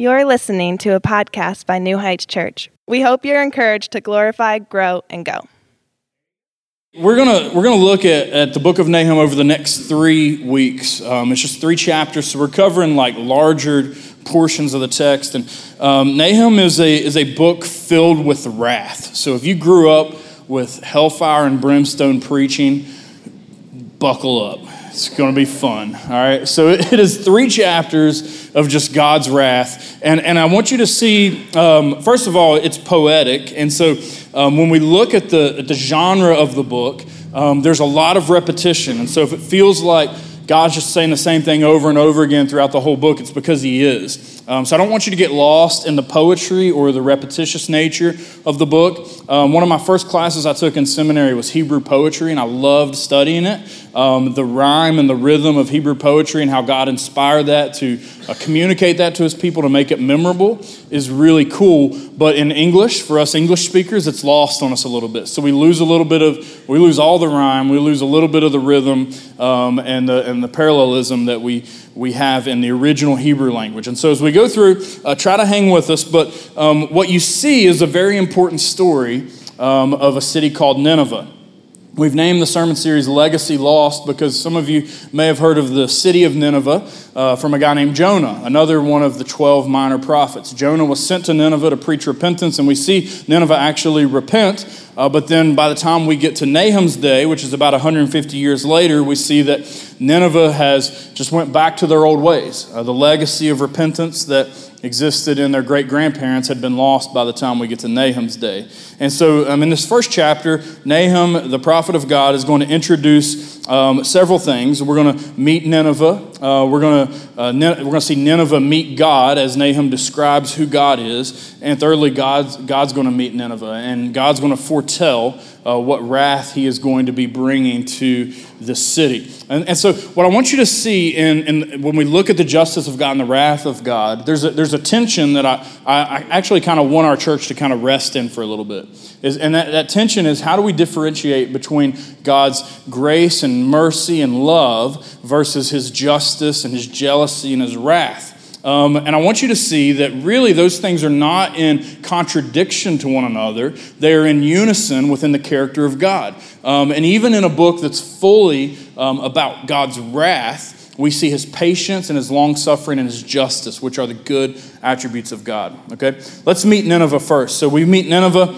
You're listening to a podcast by New Heights Church. We hope you're encouraged to glorify, grow, and go. We're gonna we're gonna look at, at the book of Nahum over the next three weeks. Um, it's just three chapters, so we're covering like larger portions of the text. And um, Nahum is a is a book filled with wrath. So if you grew up with hellfire and brimstone preaching, buckle up. It's going to be fun. All right. So it is three chapters of just God's wrath. And, and I want you to see, um, first of all, it's poetic. And so um, when we look at the, at the genre of the book, um, there's a lot of repetition. And so if it feels like God's just saying the same thing over and over again throughout the whole book, it's because He is. Um, so I don't want you to get lost in the poetry or the repetitious nature of the book. Um, one of my first classes I took in seminary was Hebrew poetry, and I loved studying it. Um, the rhyme and the rhythm of Hebrew poetry and how God inspired that to uh, communicate that to His people to make it memorable is really cool. But in English, for us English speakers, it's lost on us a little bit. So we lose a little bit of, we lose all the rhyme, we lose a little bit of the rhythm um, and, the, and the parallelism that we we have in the original Hebrew language. And so as we go through, uh, try to hang with us, but um, what you see is a very important story um, of a city called Nineveh. We've named the sermon series Legacy Lost because some of you may have heard of the city of Nineveh uh, from a guy named Jonah, another one of the 12 minor prophets. Jonah was sent to Nineveh to preach repentance, and we see Nineveh actually repent. Uh, but then by the time we get to Nahum's day, which is about 150 years later, we see that Nineveh has just went back to their old ways. Uh, the legacy of repentance that existed in their great grandparents had been lost by the time we get to Nahum's day. And so, um, in this first chapter, Nahum, the prophet of God, is going to introduce um, several things. We're going to meet Nineveh. Uh, we're going to uh, we're going to see Nineveh meet God as Nahum describes who God is. And thirdly, God's God's going to meet Nineveh, and God's going to foretell uh, what wrath He is going to be bringing to the city. And, and so, what I want you to see in, in, when we look at the justice of God and the wrath of God, there's a, there's a tension that I, I actually kind of want our church to kind of rest in for a little bit. Is, and that, that tension is how do we differentiate between God's grace and mercy and love versus his justice and his jealousy and his wrath? Um, and I want you to see that really those things are not in contradiction to one another. They are in unison within the character of God. Um, and even in a book that's fully um, about God's wrath, we see his patience and his long suffering and his justice, which are the good attributes of God. Okay? Let's meet Nineveh first. So we meet Nineveh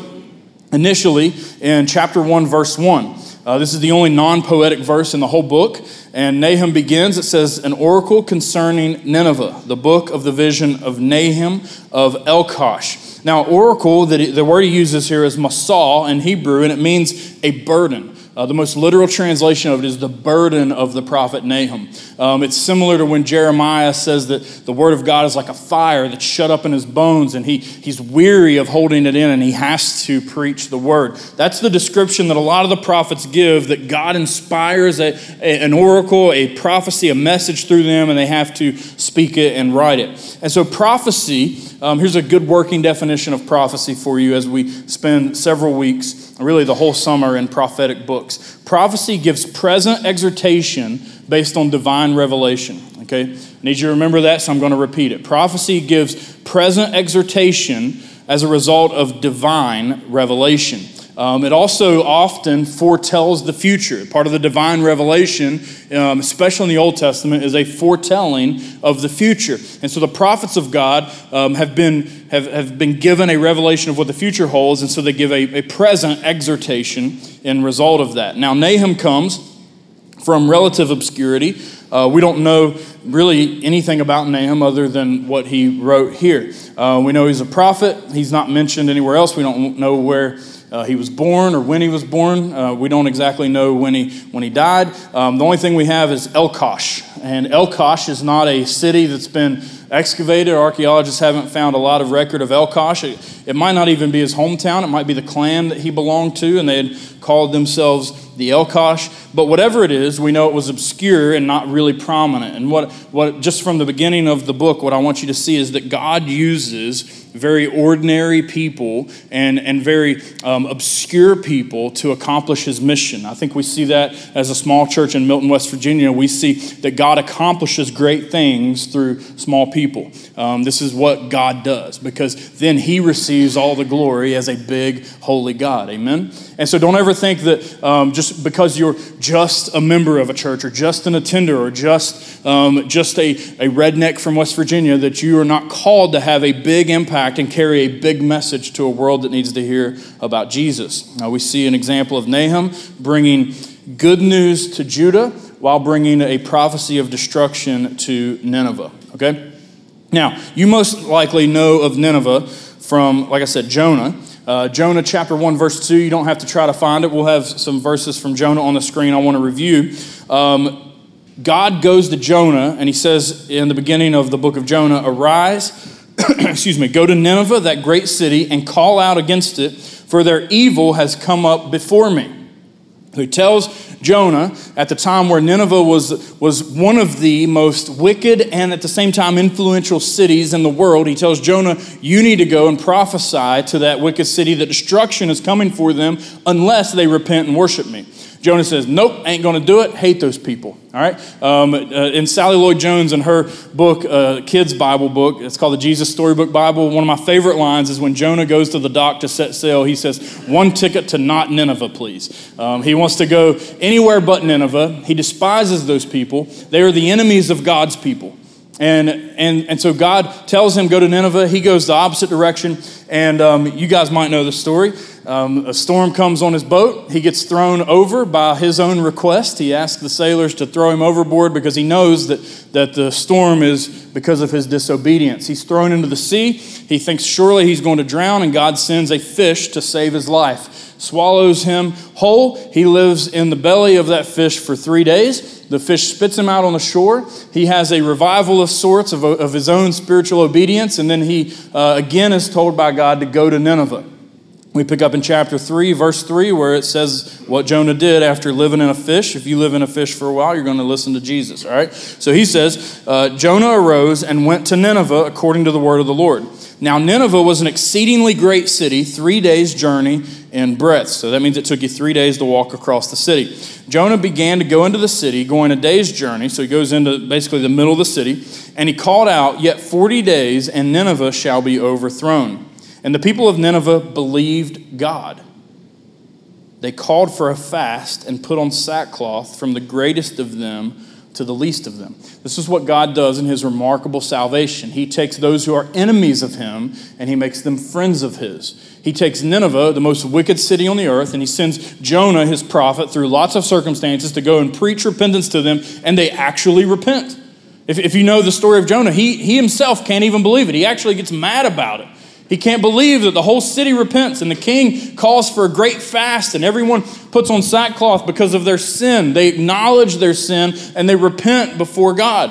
initially in chapter 1, verse 1. Uh, this is the only non poetic verse in the whole book. And Nahum begins, it says, An oracle concerning Nineveh, the book of the vision of Nahum of Elkosh. Now, oracle, the, the word he uses here is masal in Hebrew, and it means a burden. Uh, the most literal translation of it is the burden of the prophet Nahum. Um, it's similar to when Jeremiah says that the word of God is like a fire that's shut up in his bones, and he, he's weary of holding it in, and he has to preach the word. That's the description that a lot of the prophets give that God inspires a, a, an oracle, a prophecy, a message through them, and they have to speak it and write it. And so, prophecy, um, here's a good working definition of prophecy for you as we spend several weeks really the whole summer in prophetic books. Prophecy gives present exhortation based on divine revelation. Okay? I need you to remember that, so I'm going to repeat it. Prophecy gives present exhortation as a result of divine revelation. Um, it also often foretells the future. Part of the divine revelation, um, especially in the Old Testament, is a foretelling of the future. And so the prophets of God um, have, been, have, have been given a revelation of what the future holds, and so they give a, a present exhortation in result of that. Now, Nahum comes from relative obscurity. Uh, we don't know really anything about Nahum other than what he wrote here. Uh, we know he's a prophet. He's not mentioned anywhere else. We don't know where uh, he was born or when he was born. Uh, we don't exactly know when he, when he died. Um, the only thing we have is Elkosh. And Elkosh is not a city that's been excavated. Archaeologists haven't found a lot of record of Elkosh. It, it might not even be his hometown. It might be the clan that he belonged to, and they had called themselves the Elkosh. But whatever it is, we know it was obscure and not really prominent. And what, what just from the beginning of the book, what I want you to see is that God uses very ordinary people and, and very um, obscure people to accomplish his mission. I think we see that as a small church in Milton, West Virginia. We see that God accomplishes great things through small people. Um, this is what God does because then he receives all the glory as a big, holy God. Amen? And so don't ever think that um, just because you're just a member of a church or just an attender or just, um, just a, a redneck from West Virginia that you are not called to have a big impact and carry a big message to a world that needs to hear about Jesus. Now, we see an example of Nahum bringing good news to Judah while bringing a prophecy of destruction to Nineveh. Okay? Now, you most likely know of Nineveh from, like I said, Jonah. Uh, Jonah chapter 1, verse 2. You don't have to try to find it. We'll have some verses from Jonah on the screen I want to review. Um, God goes to Jonah, and he says in the beginning of the book of Jonah, Arise, excuse me, go to Nineveh, that great city, and call out against it, for their evil has come up before me. He tells Jonah at the time where Nineveh was, was one of the most wicked and at the same time influential cities in the world. He tells Jonah, You need to go and prophesy to that wicked city that destruction is coming for them unless they repent and worship me. Jonah says, Nope, ain't going to do it. Hate those people. All right? Um, uh, in Sally Lloyd Jones, in her book, uh, kids' Bible book, it's called the Jesus Storybook Bible. One of my favorite lines is when Jonah goes to the dock to set sail, he says, One ticket to not Nineveh, please. Um, he wants to go anywhere but Nineveh. He despises those people, they are the enemies of God's people. And, and, and so God tells him, Go to Nineveh. He goes the opposite direction. And um, you guys might know the story. Um, a storm comes on his boat. He gets thrown over by his own request. He asks the sailors to throw him overboard because he knows that, that the storm is because of his disobedience. He's thrown into the sea. He thinks surely he's going to drown, and God sends a fish to save his life. Swallows him whole. He lives in the belly of that fish for three days. The fish spits him out on the shore. He has a revival of sorts of, of his own spiritual obedience, and then he uh, again is told by God to go to Nineveh. We pick up in chapter 3, verse 3, where it says what Jonah did after living in a fish. If you live in a fish for a while, you're going to listen to Jesus, all right? So he says, uh, Jonah arose and went to Nineveh according to the word of the Lord. Now, Nineveh was an exceedingly great city, three days' journey in breadth. So that means it took you three days to walk across the city. Jonah began to go into the city, going a day's journey. So he goes into basically the middle of the city, and he called out, Yet 40 days, and Nineveh shall be overthrown. And the people of Nineveh believed God. They called for a fast and put on sackcloth from the greatest of them to the least of them. This is what God does in his remarkable salvation. He takes those who are enemies of him and he makes them friends of his. He takes Nineveh, the most wicked city on the earth, and he sends Jonah, his prophet, through lots of circumstances to go and preach repentance to them, and they actually repent. If, if you know the story of Jonah, he, he himself can't even believe it. He actually gets mad about it. He can't believe that the whole city repents and the king calls for a great fast and everyone puts on sackcloth because of their sin. They acknowledge their sin and they repent before God.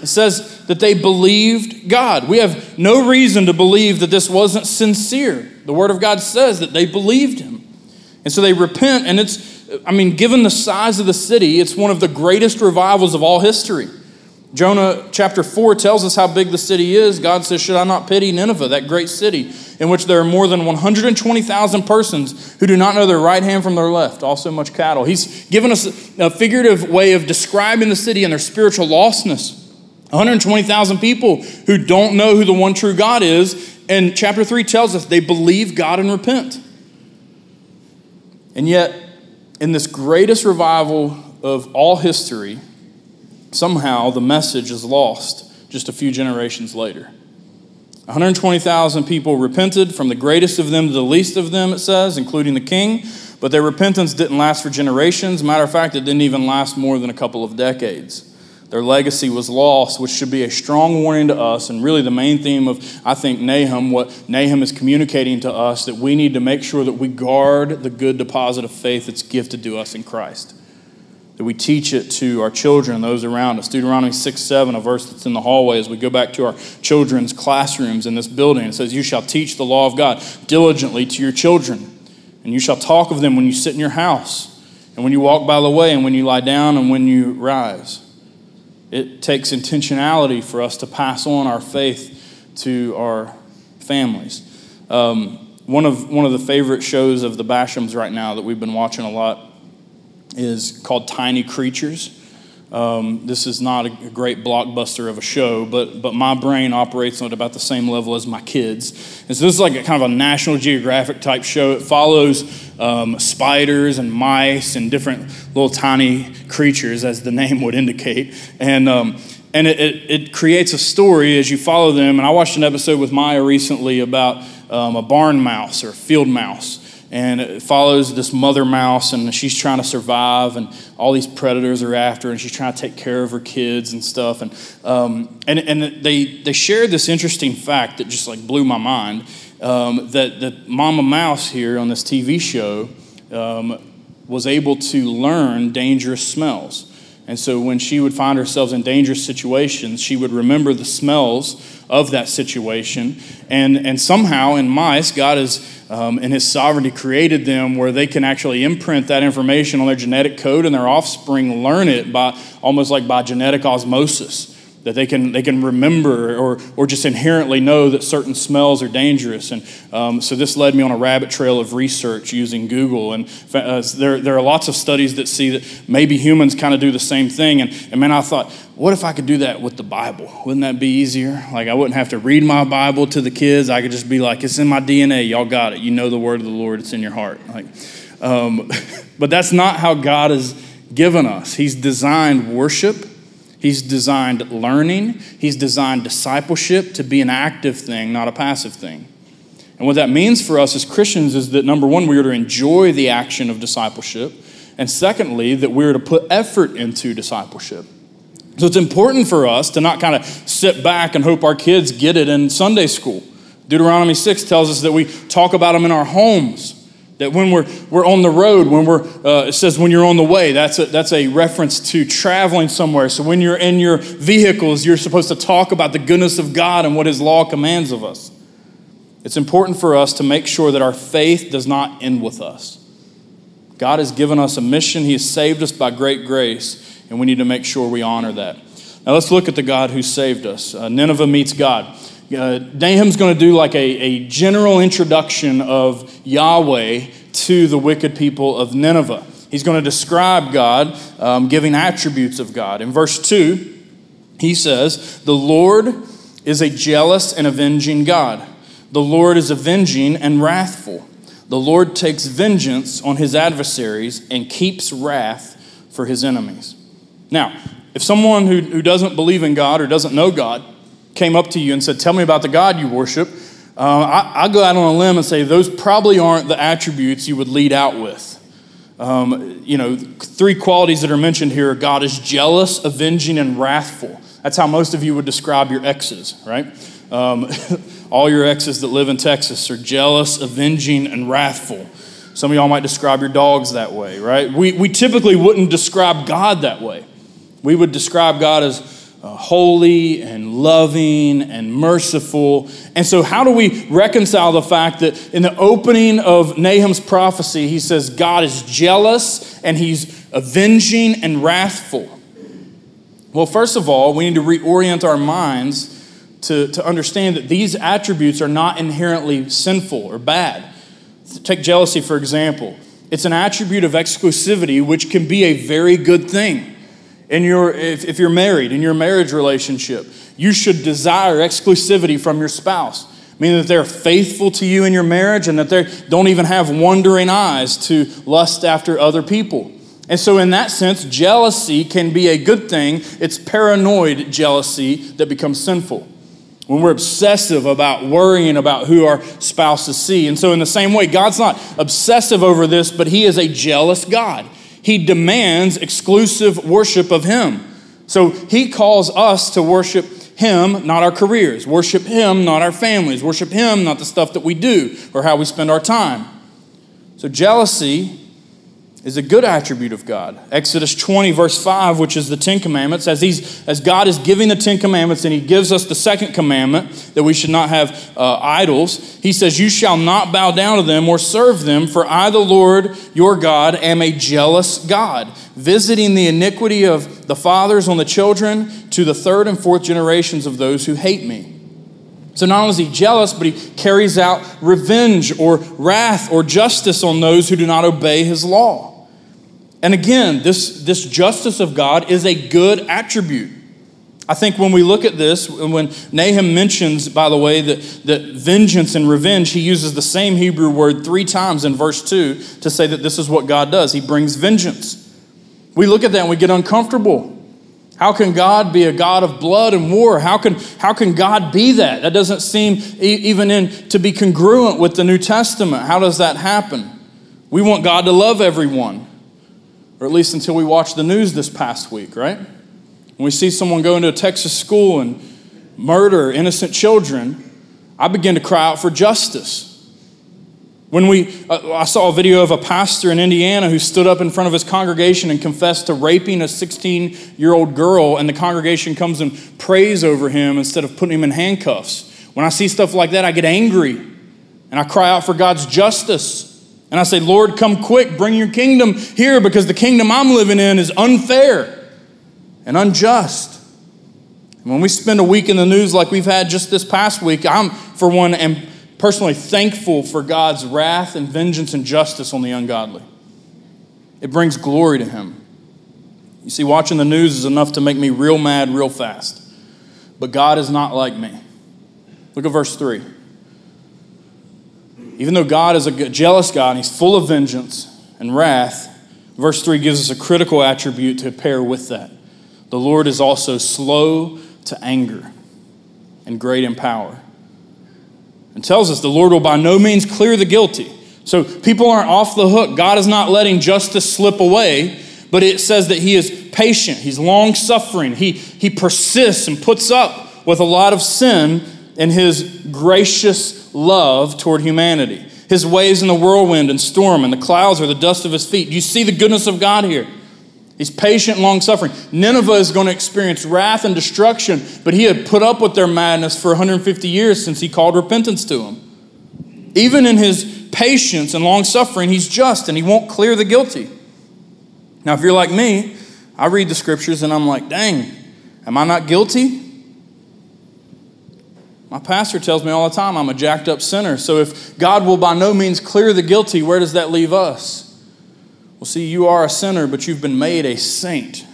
It says that they believed God. We have no reason to believe that this wasn't sincere. The Word of God says that they believed Him. And so they repent, and it's, I mean, given the size of the city, it's one of the greatest revivals of all history. Jonah chapter 4 tells us how big the city is. God says, Should I not pity Nineveh, that great city, in which there are more than 120,000 persons who do not know their right hand from their left, also much cattle? He's given us a figurative way of describing the city and their spiritual lostness. 120,000 people who don't know who the one true God is. And chapter 3 tells us they believe God and repent. And yet, in this greatest revival of all history, somehow the message is lost just a few generations later. 120,000 people repented, from the greatest of them to the least of them, it says, including the king. But their repentance didn't last for generations. Matter of fact, it didn't even last more than a couple of decades. Their legacy was lost, which should be a strong warning to us, and really the main theme of, I think, Nahum, what Nahum is communicating to us, that we need to make sure that we guard the good deposit of faith that's gifted to us in Christ that we teach it to our children, those around us. Deuteronomy 6 7, a verse that's in the hallway as we go back to our children's classrooms in this building. It says, You shall teach the law of God diligently to your children, and you shall talk of them when you sit in your house and when you walk by the way, and when you lie down, and when you rise. It takes intentionality for us to pass on our faith to our families. Um, one of one of the favorite shows of the Bashams right now that we've been watching a lot is called Tiny Creatures. Um, this is not a great blockbuster of a show, but, but my brain operates at about the same level as my kids. And so this is like a kind of a National Geographic type show. It follows um, spiders and mice and different little tiny creatures, as the name would indicate. And, um, and it, it, it, creates a story as you follow them. And I watched an episode with Maya recently about um, a barn mouse or a field mouse and it follows this mother mouse and she's trying to survive and all these predators are after and she's trying to take care of her kids and stuff. And, um, and, and they, they shared this interesting fact that just like blew my mind um, that, that mama mouse here on this tv show um, was able to learn dangerous smells and so when she would find herself in dangerous situations, she would remember the smells of that situation. And, and somehow in mice, God has, um, in His sovereignty, created them where they can actually imprint that information on their genetic code and their offspring learn it by almost like by genetic osmosis that they can, they can remember or, or just inherently know that certain smells are dangerous. And um, so this led me on a rabbit trail of research using Google. And uh, there, there are lots of studies that see that maybe humans kind of do the same thing. And, and man, I thought, what if I could do that with the Bible? Wouldn't that be easier? Like I wouldn't have to read my Bible to the kids. I could just be like, it's in my DNA. Y'all got it. You know the word of the Lord. It's in your heart. Like, um, but that's not how God has given us. He's designed worship He's designed learning, He's designed discipleship to be an active thing, not a passive thing. And what that means for us as Christians is that number one, we are to enjoy the action of discipleship. And secondly, that we're to put effort into discipleship. So it's important for us to not kind of sit back and hope our kids get it in Sunday school. Deuteronomy 6 tells us that we talk about them in our homes. That when we're, we're on the road, when we're, uh, it says when you're on the way, that's a, that's a reference to traveling somewhere. So when you're in your vehicles, you're supposed to talk about the goodness of God and what His law commands of us. It's important for us to make sure that our faith does not end with us. God has given us a mission, He has saved us by great grace, and we need to make sure we honor that. Now let's look at the God who saved us. Uh, Nineveh meets God uh, Nahum's going to do like a, a general introduction of Yahweh to the wicked people of Nineveh. He's going to describe God, um, giving attributes of God. In verse 2, he says, The Lord is a jealous and avenging God. The Lord is avenging and wrathful. The Lord takes vengeance on his adversaries and keeps wrath for his enemies. Now, if someone who, who doesn't believe in God or doesn't know God came up to you and said, Tell me about the God you worship, uh, I, I, go out on a limb and say those probably aren't the attributes you would lead out with. Um, you know, three qualities that are mentioned here God is jealous, avenging, and wrathful. That's how most of you would describe your exes, right? Um, all your exes that live in Texas are jealous, avenging, and wrathful. Some of y'all might describe your dogs that way, right? We, we typically wouldn't describe God that way. We would describe God as Uh, holy and loving and merciful. And so, how do we reconcile the fact that in the opening of Nahum's prophecy, he says God is jealous and he's avenging and wrathful? Well, first of all, we need to reorient our minds to, to understand that these attributes are not inherently sinful or bad. Take jealousy, for example. It's an attribute of exclusivity, which can be a very good thing in your, if, if you're married, in your marriage relationship, you should desire exclusivity from your spouse, meaning that they're faithful to you in your marriage and that they don't even have wandering eyes to lust after other people. And so, in that sense, jealousy can be a good thing. It's paranoid jealousy that becomes sinful. When we're obsessive about worrying about who our spouses see. And so, in the same way, God's not obsessive over this, but He is a jealous God. He demands exclusive worship of Him. So He calls us to worship Him, not our careers. Worship Him, not our families. Worship Him, not the stuff that we do or how we spend our time. So jealousy is a good attribute of God. Exodus 20, verse 5, which is the Ten Commandments, as, he's, as God is giving the Ten Commandments and He gives us the second commandment that we should not have uh, idols, He says, You shall not bow down to them or serve them, for I, the Lord your God, am a jealous God, visiting the iniquity of the fathers on the children to the third and fourth generations of those who hate me. So not only is he jealous, but he carries out revenge or wrath or justice on those who do not obey his law. And again, this, this justice of God is a good attribute. I think when we look at this, when Nahum mentions, by the way, that, that vengeance and revenge, he uses the same Hebrew word three times in verse 2 to say that this is what God does. He brings vengeance. We look at that and we get uncomfortable. How can God be a God of blood and war? How can, how can God be that? That doesn't seem even in, to be congruent with the New Testament. How does that happen? We want God to love everyone or at least until we watched the news this past week, right? When we see someone go into a Texas school and murder innocent children, I begin to cry out for justice. When we, uh, I saw a video of a pastor in Indiana who stood up in front of his congregation and confessed to raping a 16 year old girl, and the congregation comes and prays over him instead of putting him in handcuffs. When I see stuff like that, I get angry and I cry out for God's justice. And I say, Lord, come quick, bring your kingdom here because the kingdom I'm living in is unfair and unjust. And when we spend a week in the news like we've had just this past week, I'm, for one, am personally thankful for God's wrath and vengeance and justice on the ungodly. It brings glory to Him. You see, watching the news is enough to make me real mad real fast. But God is not like me. Look at verse 3. Even though God is a jealous God and He's full of vengeance and wrath, verse 3 gives us a critical attribute to pair with that. The Lord is also slow to anger and great in power. And tells us the Lord will by no means clear the guilty. So people aren't off the hook. God is not letting justice slip away, but it says that He is patient, He's long suffering, he, he persists and puts up with a lot of sin in His gracious love toward humanity. His ways in the whirlwind and storm, and the clouds are the dust of his feet. Do you see the goodness of God here? He's patient, long suffering. Nineveh is going to experience wrath and destruction, but he had put up with their madness for 150 years since he called repentance to them. Even in his patience and long suffering, he's just and he won't clear the guilty. Now, if you're like me, I read the scriptures and I'm like, dang, am I not guilty? My pastor tells me all the time I'm a jacked up sinner. So if God will by no means clear the guilty, where does that leave us? Well, see, you are a sinner, but you've been made a saint.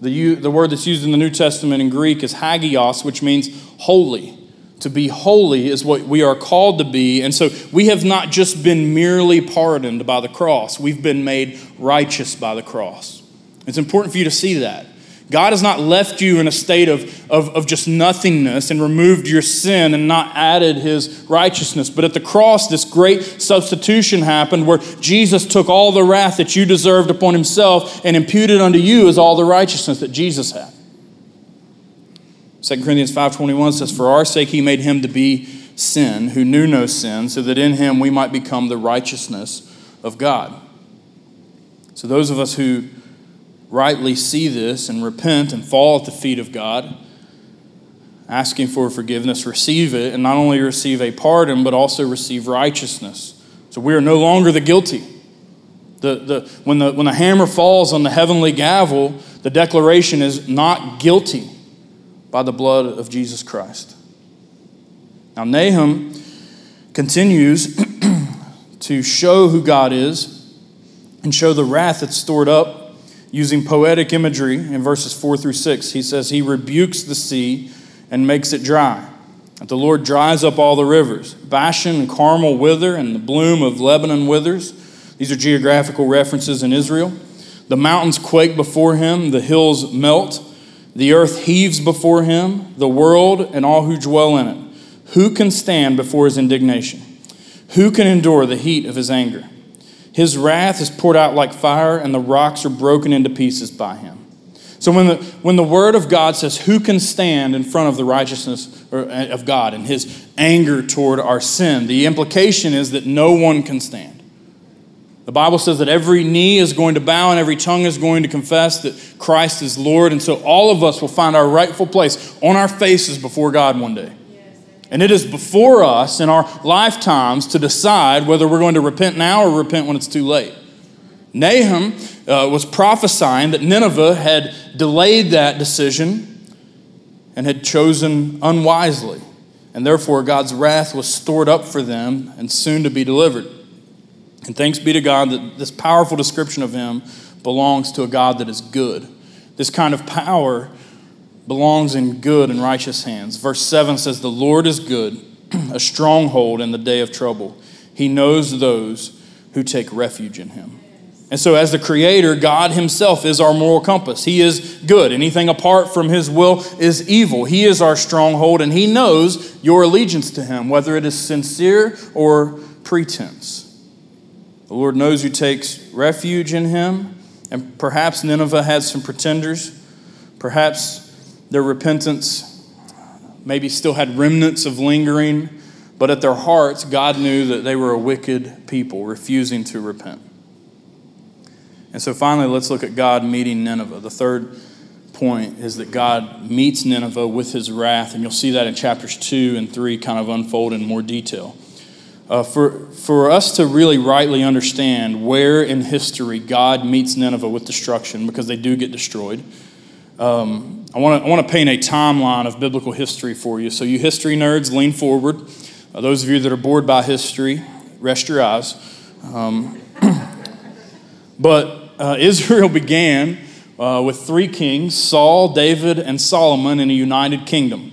The, the word that's used in the New Testament in Greek is hagios, which means holy. To be holy is what we are called to be. And so we have not just been merely pardoned by the cross, we've been made righteous by the cross. It's important for you to see that. God has not left you in a state of, of, of, just nothingness and removed your sin and not added his righteousness. But at the cross, this great substitution happened where Jesus took all the wrath that you deserved upon himself and imputed unto you as all the righteousness that Jesus had. 2 Corinthians 5.21 says, For our sake he made him to be sin, who knew no sin, so that in him we might become the righteousness of God. So those of us who rightly see this and repent and fall at the feet of God, asking for forgiveness, receive it, and not only receive a pardon, but also receive righteousness. So we are no longer the guilty. The, the, when, the, when the hammer falls on the heavenly gavel, the declaration is not guilty by the blood of Jesus Christ. Now, Nahum continues to show who God is and show the wrath that's stored up using poetic imagery in verses 4 through 6. He says, He rebukes the sea and makes it dry. That the Lord dries up all the rivers. Bashan and Carmel wither, and the bloom of Lebanon withers. These are geographical references in Israel. The mountains quake before him, the hills melt. The earth heaves before him, the world and all who dwell in it. Who can stand before his indignation? Who can endure the heat of his anger? His wrath is poured out like fire, and the rocks are broken into pieces by him. So when the, when the word of God says, Who can stand in front of the righteousness uh, of God and his anger toward our sin, the implication is that no one can stand. The Bible says that every knee is going to bow and every tongue is going to confess that Christ is Lord. And so all of us will find our rightful place on our faces before God one day. And it is before us in our lifetimes to decide whether we're going to repent now or repent when it's too late. Nahum uh, was prophesying that Nineveh had delayed that decision and had chosen unwisely. And therefore, God's wrath was stored up for them and soon to be delivered. And thanks be to God that this powerful description of him belongs to a God that is good. This kind of power belongs in good and righteous hands. Verse 7 says, The Lord is good, a stronghold in the day of trouble. He knows those who take refuge in him. And so, as the Creator, God Himself is our moral compass. He is good. Anything apart from His will is evil. He is our stronghold, and He knows your allegiance to Him, whether it is sincere or pretense. The Lord knows who takes refuge in Him, and perhaps Nineveh had some pretenders. Perhaps their repentance maybe still had remnants of lingering, but at their hearts, God knew that they were a wicked people, refusing to repent. And so finally, let's look at God meeting Nineveh. The third point is that God meets Nineveh with his wrath, and you'll see that in chapters 2 and 3 kind of unfold in more detail. Uh, for, for us to really rightly understand where in history God meets Nineveh with destruction, because they do get destroyed, um, I want to I paint a timeline of biblical history for you. So, you history nerds, lean forward. Uh, those of you that are bored by history, rest your eyes. Um, but uh, Israel began uh, with three kings Saul, David, and Solomon in a united kingdom.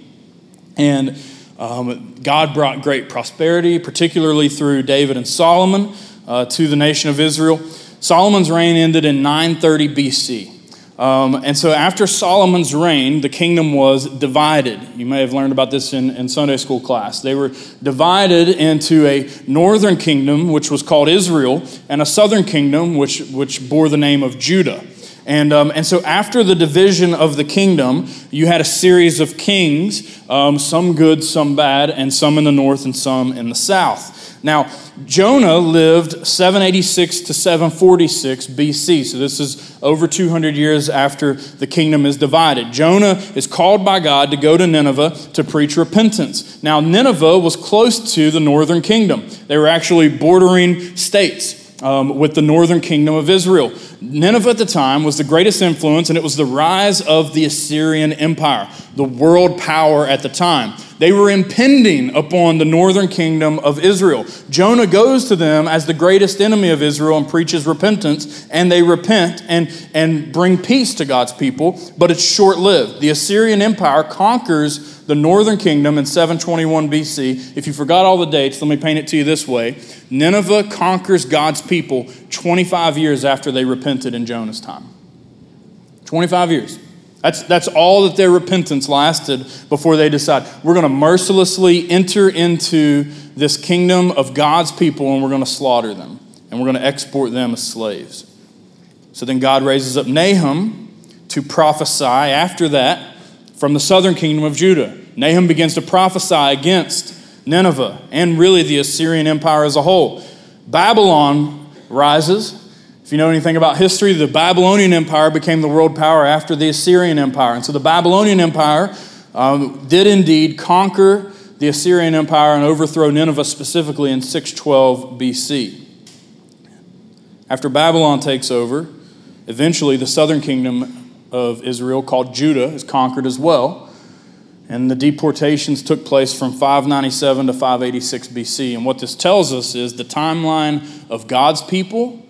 And um, God brought great prosperity, particularly through David and Solomon, uh, to the nation of Israel. Solomon's reign ended in 930 BC. Um, and so after Solomon's reign, the kingdom was divided. You may have learned about this in, in Sunday school class. They were divided into a northern kingdom, which was called Israel, and a southern kingdom, which, which bore the name of Judah. And, um, and so after the division of the kingdom, you had a series of kings, um, some good, some bad, and some in the north and some in the south. Now, Jonah lived 786 to 746 BC. So this is over 200 years after the kingdom is divided. Jonah is called by God to go to Nineveh to preach repentance. Now, Nineveh was close to the northern kingdom, they were actually bordering states. Um, with the northern kingdom of Israel. Nineveh at the time was the greatest influence, and it was the rise of the Assyrian Empire, the world power at the time. They were impending upon the northern kingdom of Israel. Jonah goes to them as the greatest enemy of Israel and preaches repentance, and they repent and, and bring peace to God's people, but it's short lived. The Assyrian Empire conquers the northern kingdom in 721 BC. If you forgot all the dates, let me paint it to you this way Nineveh conquers God's people 25 years after they repented in Jonah's time. 25 years. That's, that's all that their repentance lasted before they decide we're going to mercilessly enter into this kingdom of God's people and we're going to slaughter them and we're going to export them as slaves. So then God raises up Nahum to prophesy after that from the southern kingdom of Judah. Nahum begins to prophesy against Nineveh and really the Assyrian Empire as a whole. Babylon rises if you know anything about history, the Babylonian Empire became the world power after the Assyrian Empire. And so the Babylonian Empire um, did indeed conquer the Assyrian Empire and overthrow Nineveh specifically in 612 BC. After Babylon takes over, eventually the southern kingdom of Israel, called Judah, is conquered as well. And the deportations took place from 597 to 586 BC. And what this tells us is the timeline of God's people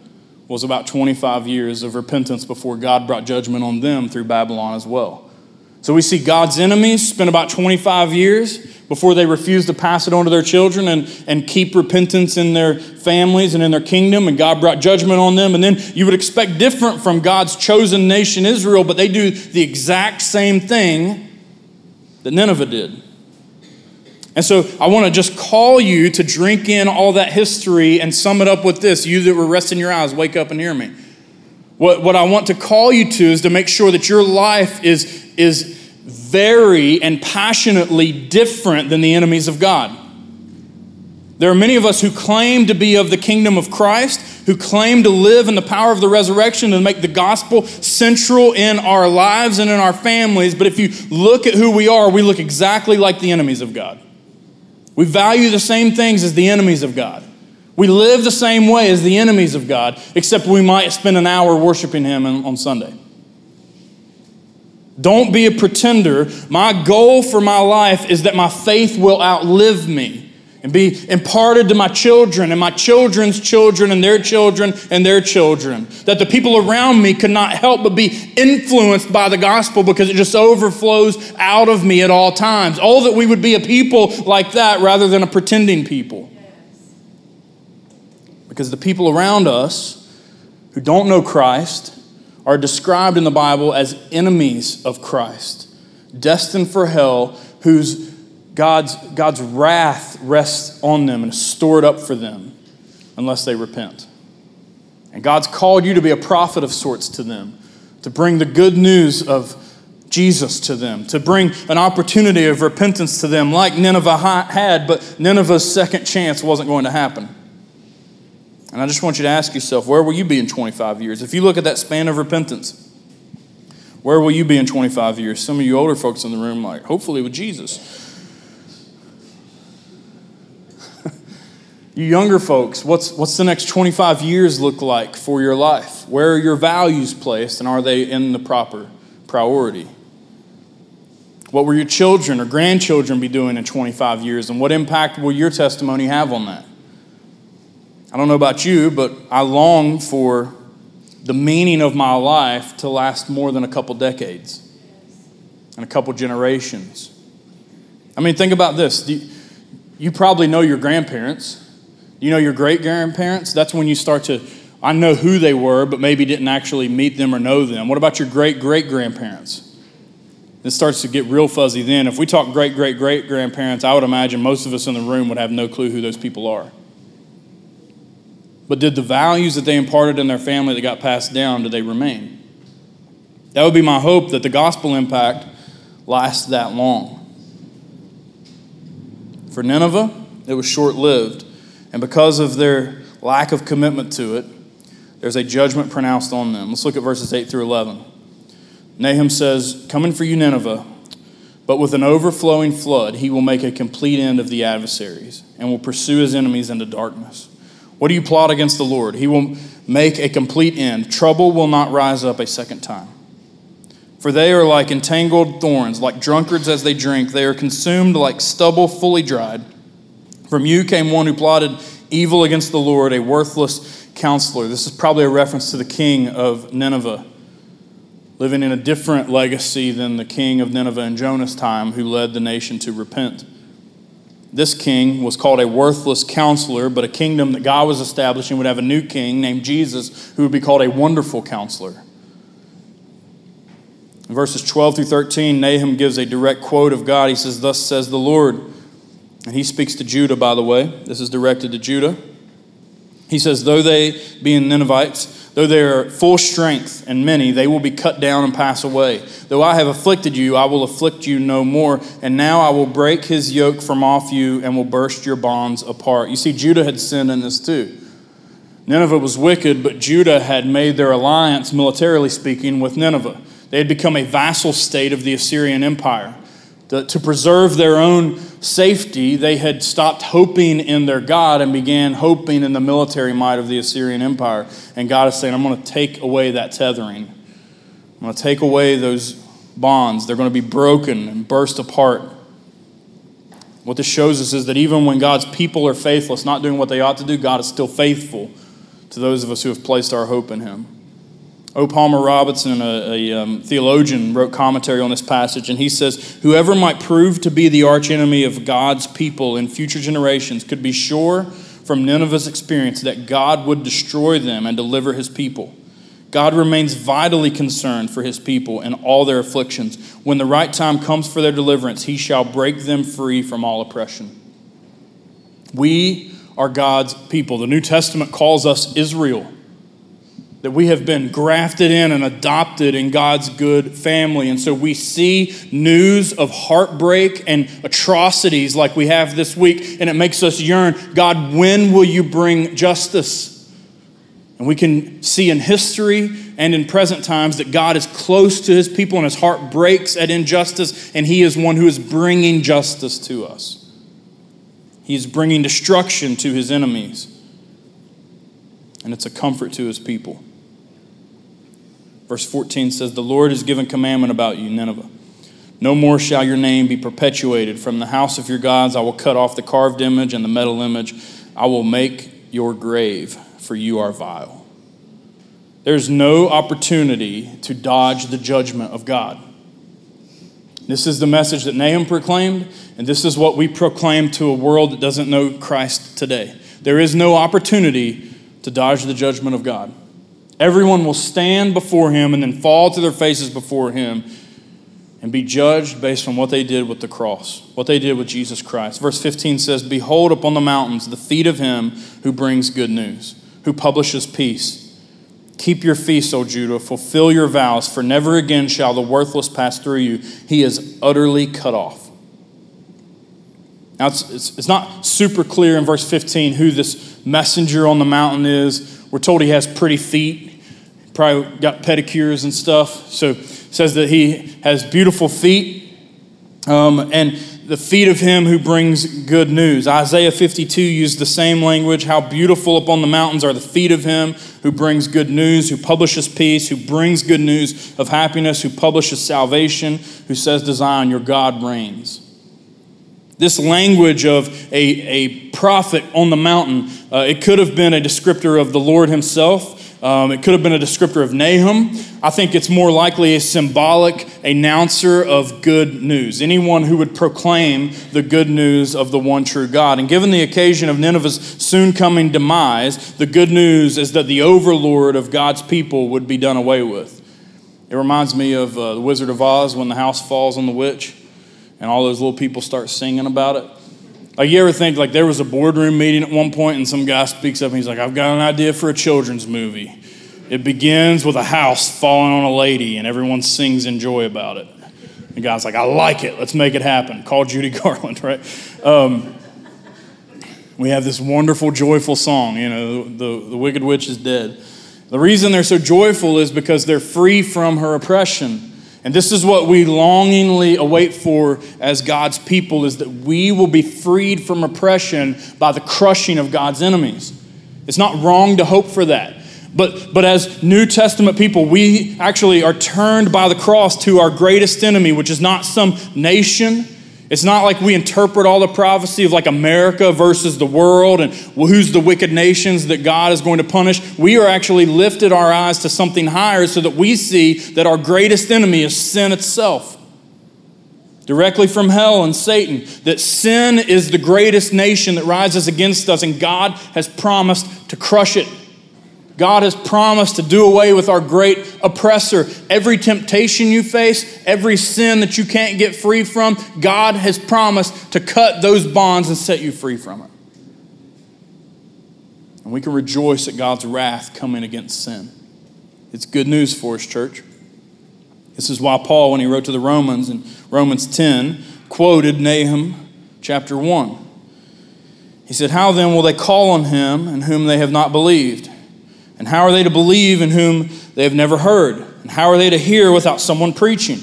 was about 25 years of repentance before God brought judgment on them through Babylon as well. So we see God's enemies spent about 25 years before they refused to pass it on to their children and, and keep repentance in their families and in their kingdom, and God brought judgment on them. And then you would expect different from God's chosen nation, Israel, but they do the exact same thing that Nineveh did. And so I want to just call you to drink in all that history and sum it up with this. You that were resting your eyes, wake up and hear me. What, what I want to call you to is to make sure that your life is, is very and passionately different than the enemies of God. There are many of us who claim to be of the kingdom of Christ, who claim to live in the power of the resurrection and make the gospel central in our lives and in our families. But if you look at who we are, we look exactly like the enemies of God. We value the same things as the enemies of God. We live the same way as the enemies of God, except we might spend an hour worshiping Him on Sunday. Don't be a pretender. My goal for my life is that my faith will outlive me and be imparted to my children and my children's children and their children and their children. That the people around me could not help but be influenced by the gospel because it just overflows out of me at all times. Oh, that we would be a people like that rather than a pretending people. Because the people around us who don't know Christ are described in the Bible as enemies of Christ, destined for hell, whose God's, God's wrath rests on them and is stored up for them unless they repent. And God's called you to be a prophet of sorts to them, to bring the good news of Jesus to them, to bring an opportunity of repentance to them, like Nineveh had, but Nineveh's second chance wasn't going to happen. And I just want you to ask yourself, where will you be in 25 years? If you look at that span of repentance, where will you be in 25 years? Some of you older folks in the room, like, hopefully with Jesus. You younger folks, what's, what's the next 25 years look like for your life? Where are your values placed, and are they in the proper priority? What will your children or grandchildren be doing in 25 years, and what impact will your testimony have on that? I don't know about you, but I long for the meaning of my life to last more than a couple decades and a couple generations. I mean, think about this. You probably know your grandparents. You know your great grandparents. That's when you start to, I know who they were, but maybe didn't actually meet them or know them. What about your great great grandparents? It starts to get real fuzzy then. If we talk great great great grandparents, I would imagine most of us in the room would have no clue who those people are. But did the values that they imparted in their family that got passed down, did they remain? That would be my hope that the gospel impact lasts that long. For Nineveh, it was short lived. And because of their lack of commitment to it, there's a judgment pronounced on them. Let's look at verses 8 through 11. Nahum says, Coming for you, Nineveh, but with an overflowing flood, he will make a complete end of the adversaries and will pursue his enemies into darkness. What do you plot against the Lord? He will make a complete end. Trouble will not rise up a second time. For they are like entangled thorns, like drunkards as they drink. They are consumed like stubble fully dried. From you came one who plotted evil against the Lord, a worthless counselor. This is probably a reference to the king of Nineveh, living in a different legacy than the king of Nineveh in Jonah's time, who led the nation to repent. This king was called a worthless counselor, but a kingdom that God was establishing would have a new king named Jesus who would be called a wonderful counselor. In verses 12 through 13, Nahum gives a direct quote of God. He says, Thus says the Lord. And he speaks to Judah, by the way. This is directed to Judah. He says, Though they, being Ninevites, Though they are full strength and many, they will be cut down and pass away. Though I have afflicted you, I will afflict you no more. And now I will break his yoke from off you and will burst your bonds apart. You see, Judah had sinned in this too. Nineveh was wicked, but Judah had made their alliance, militarily speaking, with Nineveh. They had become a vassal state of the Assyrian Empire to preserve their own safety, they had stopped hoping in their God and began hoping in the military might of the Assyrian Empire. And God is saying, I'm going to take away that tethering. I'm going to take away those bonds. They're going to be broken and burst apart. What this shows us is that even when God's people are faithless, not doing what they ought to do, God is still faithful to those of us who have placed our hope in Him. O. Palmer Robertson, a, a um, theologian, wrote commentary on this passage, and he says, Whoever might prove to be the archenemy of God's people in future generations could be sure from Nineveh's experience that God would destroy them and deliver his people. God remains vitally concerned for his people and all their afflictions. When the right time comes for their deliverance, he shall break them free from all oppression. We are God's people. The New Testament calls us Israel that we have been grafted in and adopted in God's good family. And so we see news of heartbreak and atrocities like we have this week, and it makes us yearn God, when will you bring justice? And we can see in history and in present times that God is close to his people and his heart breaks at injustice, and he is one who is bringing justice to us. He is bringing destruction to his enemies, and it's a comfort to his people. Verse 14 says, The Lord has given commandment about you, Nineveh. No more shall your name be perpetuated. From the house of your gods I will cut off the carved image and the metal image. I will make your grave, for you are vile. There's no opportunity to dodge the judgment of God. This is the message that Nahum proclaimed, and this is what we proclaim to a world that doesn't know Christ today. There is no opportunity to dodge the judgment of God. Everyone will stand before him and then fall to their faces before him and be judged based on what they did with the cross, what they did with Jesus Christ. Verse 15 says, Behold upon the mountains the feet of him who brings good news, who publishes peace. Keep your feast, O Judah, fulfill your vows, for never again shall the worthless pass through you. He is utterly cut off. Now, it's, it's, it's not super clear in verse 15 who this messenger on the mountain is. We're told he has pretty feet, probably got pedicures and stuff. So, says that he has beautiful feet um, and the feet of him who brings good news. Isaiah 52 used the same language. How beautiful upon the mountains are the feet of him who brings good news, who publishes peace, who brings good news of happiness, who publishes salvation, who says to Zion, Your God reigns. This language of a, a prophet on the mountain, uh, it could have been a descriptor of the Lord himself. Um, it could have been a descriptor of Nahum. I think it's more likely a symbolic announcer of good news. Anyone who would proclaim the good news of the one true God. And given the occasion of Nineveh's soon coming demise, the good news is that the overlord of God's people would be done away with. It reminds me of uh, the Wizard of Oz when the house falls on the witch and all those little people start singing about it. Like, you ever think, like, there was a boardroom meeting at one point and some guy speaks up and he's like, I've got an idea for a children's movie. It begins with a house falling on a lady and everyone sings in joy about it. The guy's like, I like it. Let's make it happen. Call Judy Garland, right? Um, we have this wonderful, joyful song, you know, the, the Wicked Witch is dead. The reason they're so joyful is because they're free from her oppression. And this is what we longingly await for as God's people is that we will be freed from oppression by the crushing of God's enemies. It's not wrong to hope for that. But, but as New Testament people, we actually are turned by the cross to our greatest enemy, which is not some nation, it's not like we interpret all the prophecy of like America versus the world and who's the wicked nations that God is going to punish. We are actually lifted our eyes to something higher so that we see that our greatest enemy is sin itself. Directly from hell and Satan, that sin is the greatest nation that rises against us, and God has promised to crush it. God has promised to do away with our great oppressor. Every temptation you face, every sin that you can't get free from, God has promised to cut those bonds and set you free from it. And we can rejoice at God's wrath coming against sin. It's good news for us, church. This is why Paul, when he wrote to the Romans in Romans 10, quoted Nahum chapter 1. He said, How then will they call on him in whom they have not believed? And how are they to believe in whom they have never heard? And how are they to hear without someone preaching?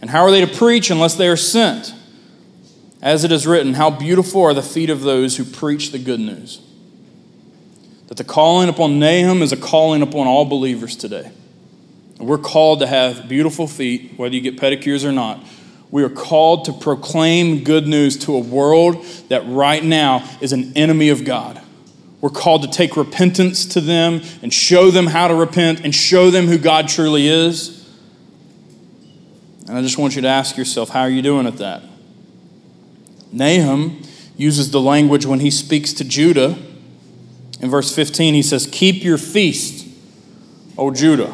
And how are they to preach unless they are sent? As it is written, How beautiful are the feet of those who preach the good news. That the calling upon Nahum is a calling upon all believers today. We're called to have beautiful feet, whether you get pedicures or not. We are called to proclaim good news to a world that right now is an enemy of God. We're called to take repentance to them and show them how to repent and show them who God truly is. And I just want you to ask yourself, how are you doing at that? Nahum uses the language when he speaks to Judah. In verse 15, he says, Keep your feast, O Judah,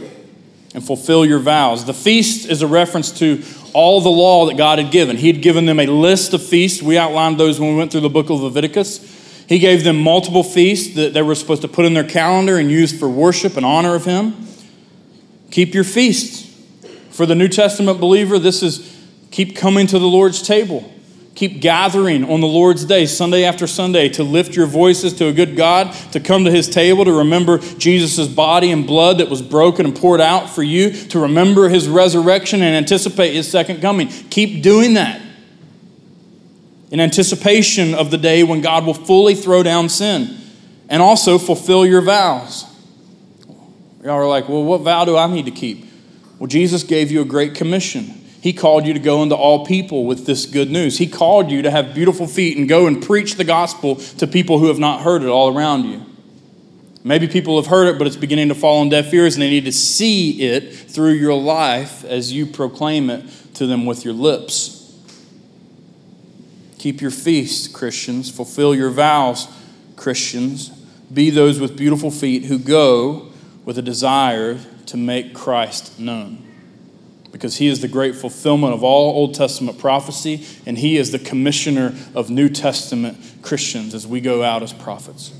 and fulfill your vows. The feast is a reference to all the law that God had given. He had given them a list of feasts. We outlined those when we went through the book of Leviticus. He gave them multiple feasts that they were supposed to put in their calendar and use for worship and honor of Him. Keep your feasts. For the New Testament believer, this is keep coming to the Lord's table. Keep gathering on the Lord's day, Sunday after Sunday, to lift your voices to a good God, to come to his table, to remember Jesus' body and blood that was broken and poured out for you, to remember his resurrection and anticipate his second coming. Keep doing that in anticipation of the day when God will fully throw down sin and also fulfill your vows. Y'all are like, well, what vow do I need to keep? Well, Jesus gave you a great commission. He called you to go into all people with this good news. He called you to have beautiful feet and go and preach the gospel to people who have not heard it all around you. Maybe people have heard it, but it's beginning to fall on deaf ears, and they need to see it through your life as you proclaim it to them with your lips. Keep your feasts, Christians. Fulfill your vows, Christians. Be those with beautiful feet who go with a desire to make Christ known because he is the great fulfillment of all Old Testament prophecy, and he is the commissioner of New Testament Christians as we go out as prophets.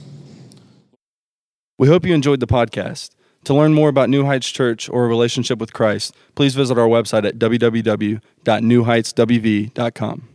We hope you enjoyed the podcast. To learn more about New Heights Church or a relationship with Christ, please visit our website at www.newheightswv.com.